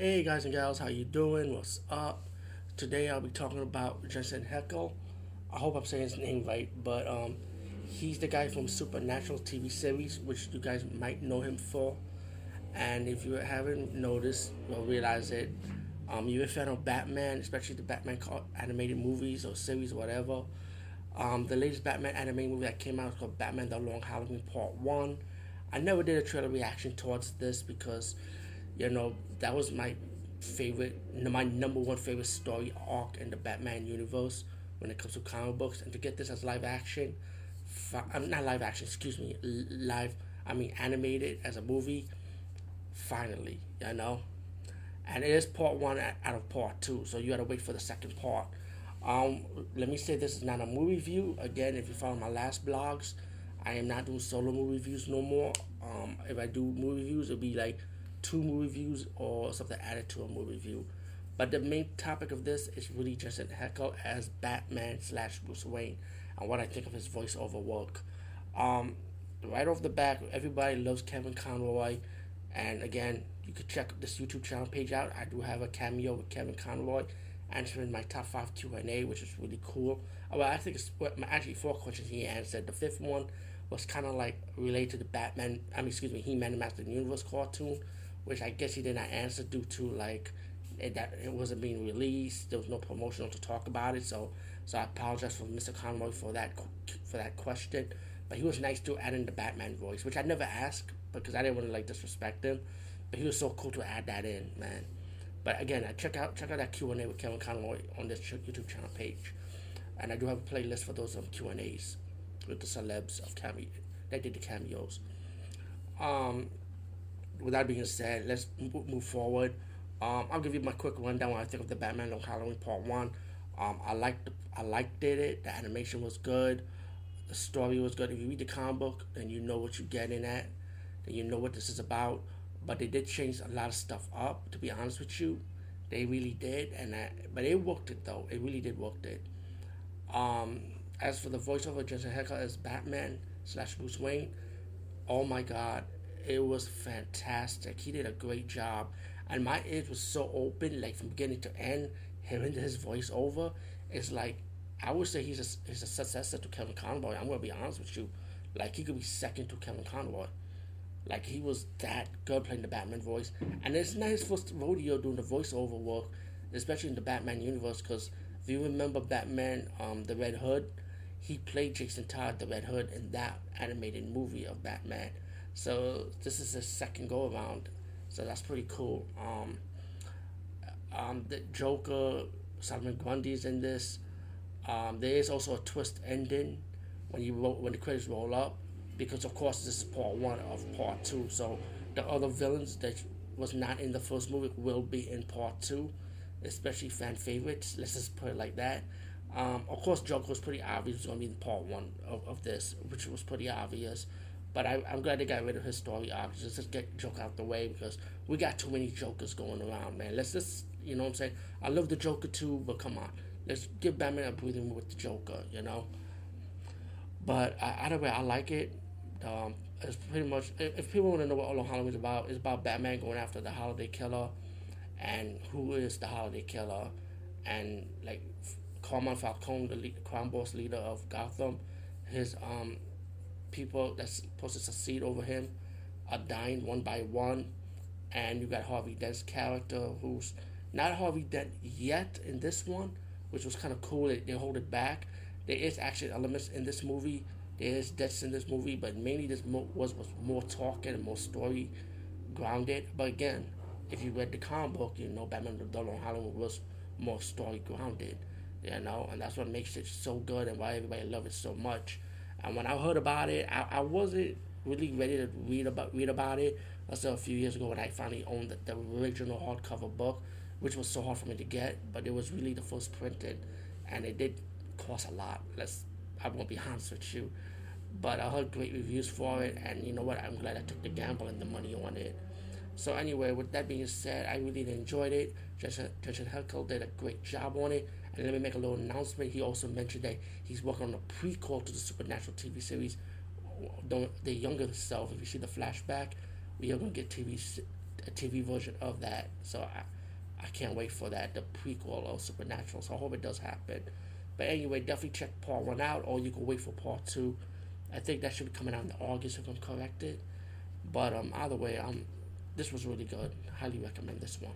Hey guys and gals, how you doing? What's up? Today I'll be talking about Jensen Ackles. I hope I'm saying his name right, but um, he's the guy from Supernatural TV series, which you guys might know him for. And if you haven't noticed or realized it, um, you're a fan of Batman, especially the Batman animated movies or series or whatever. Um, the latest Batman animated movie that came out is called Batman: The Long Halloween Part One. I never did a trailer reaction towards this because, you know, that was my favorite, my number one favorite story arc in the Batman universe when it comes to comic books. And to get this as live action, I'm not live action, excuse me, live. I mean animated as a movie. Finally, you know, and it is part one out of part two, so you gotta wait for the second part. Um, let me say this is not a movie review. Again, if you follow my last blogs, I am not doing solo movie reviews no more. Um, if I do movie reviews, it'll be like two movie reviews or something added to a movie review. But the main topic of this is really Jensen Ackles as Batman slash Bruce Wayne and what I think of his voiceover work. Um, right off the bat, everybody loves Kevin Conroy, and again, you could check this YouTube channel page out. I do have a cameo with Kevin Conroy answering my top five Q and A, which is really cool. Well, I think it's actually four questions he answered. The fifth one was kind of like related to Batman. I mean, excuse me, He Man Master Universe cartoon, which I guess he did not answer due to like it, that it wasn't being released. There was no promotional to talk about it, so so I apologize for Mr. Conroy for that for that question. But he was nice to add in the Batman voice, which I never asked because I didn't want to like disrespect him. But he was so cool to add that in, man. But again, check out check out that Q and A with Kevin Conroy on this YouTube channel page, and I do have a playlist for those of Q and A's with the celebs of cameo that did the cameos. Um, with that being said, let's move forward. Um, I'll give you my quick rundown when I think of the Batman Long Halloween Part One. Um, I liked I liked it. The animation was good. The story was good. If you read the comic book, then you know what you're getting at. Then you know what this is about. But they did change a lot of stuff up. To be honest with you, they really did. And but it worked it though. It really did work it. Um, as for the voiceover, Jensen Ackles as Batman slash Bruce Wayne, oh my God, it was fantastic. He did a great job, and my ears was so open, like from beginning to end. Hearing his voiceover is like, I would say he's a, he's a successor to Kevin Conroy. I'm gonna be honest with you, like he could be second to Kevin Conroy. Like he was that good playing the Batman voice, and it's not his first rodeo doing the voiceover work, especially in the Batman universe. Because if you remember Batman, um, the Red Hood, he played Jason Todd, the Red Hood, in that animated movie of Batman. So this is his second go around. So that's pretty cool. Um, um, the Joker, Solomon Grundy's in this. Um, there is also a twist ending when you roll, when the credits roll up, because of course this is part one of part two. So the other villains that was not in the first movie will be in part two, especially fan favorites. Let's just put it like that. Um, of course, Joker was pretty obvious to be in part one of, of this, which was pretty obvious. But I, am glad they got rid of his story arc. Just, just get Joker out the way because we got too many Jokers going around, man. Let's just, you know what I'm saying? I love the Joker too, but come on. Let's give Batman a breathing with the Joker, you know? But uh, either way, I like it. Um, it's pretty much, if, if people want to know what All Halloween is about, it's about Batman going after the Holiday Killer and who is the Holiday Killer and, like, Carmine Falcone, the lead, crime boss leader of Gotham, his um, people that's supposed to succeed over him are dying one by one. And you got Harvey Dent's character, who's not Harvey Dent yet in this one, which was kind of cool. They, they hold it back. There is action elements in this movie. There is deaths in this movie, but mainly this mo- was was more talking and more story grounded. But again, if you read the comic book, you know Batman: The Long Halloween was more story grounded you know, and that's what makes it so good and why everybody loves it so much. And when I heard about it, I, I wasn't really ready to read about read about it until a few years ago when I finally owned the, the original hardcover book, which was so hard for me to get, but it was really the first printed, and it did cost a lot. Let's I won't be honest with you, but I heard great reviews for it, and you know what? I'm glad I took the gamble and the money on it. So anyway, with that being said, I really enjoyed it. Justin, Justin Ackles did a great job on it. And let me make a little announcement. He also mentioned that he's working on a prequel to the Supernatural TV series. The younger self, if you see the flashback, we are going to get TV a TV version of that. So I, I can't wait for that, the prequel of Supernatural. So I hope it does happen. But anyway, definitely check part one out, or you can wait for part two. I think that should be coming out in August if I'm corrected. But um, either way, um, this was really good. Highly recommend this one.